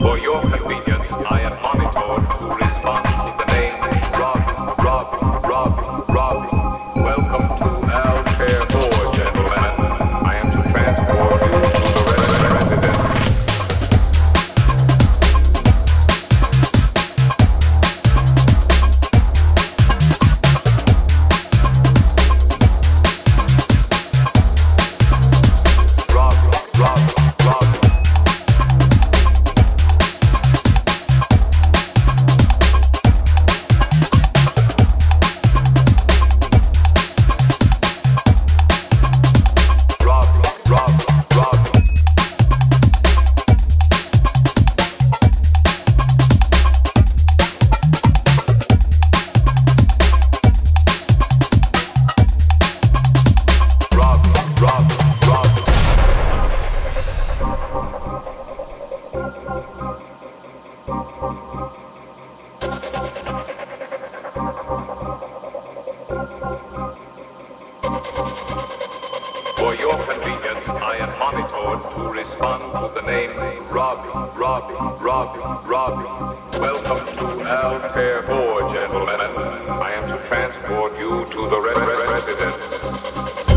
For your convenience. For your convenience, I am monitored to respond to the name Robbie, Robbie, Robbie, Robbie. Welcome to Altair 4, gentlemen. I am to transport you to the re- residence.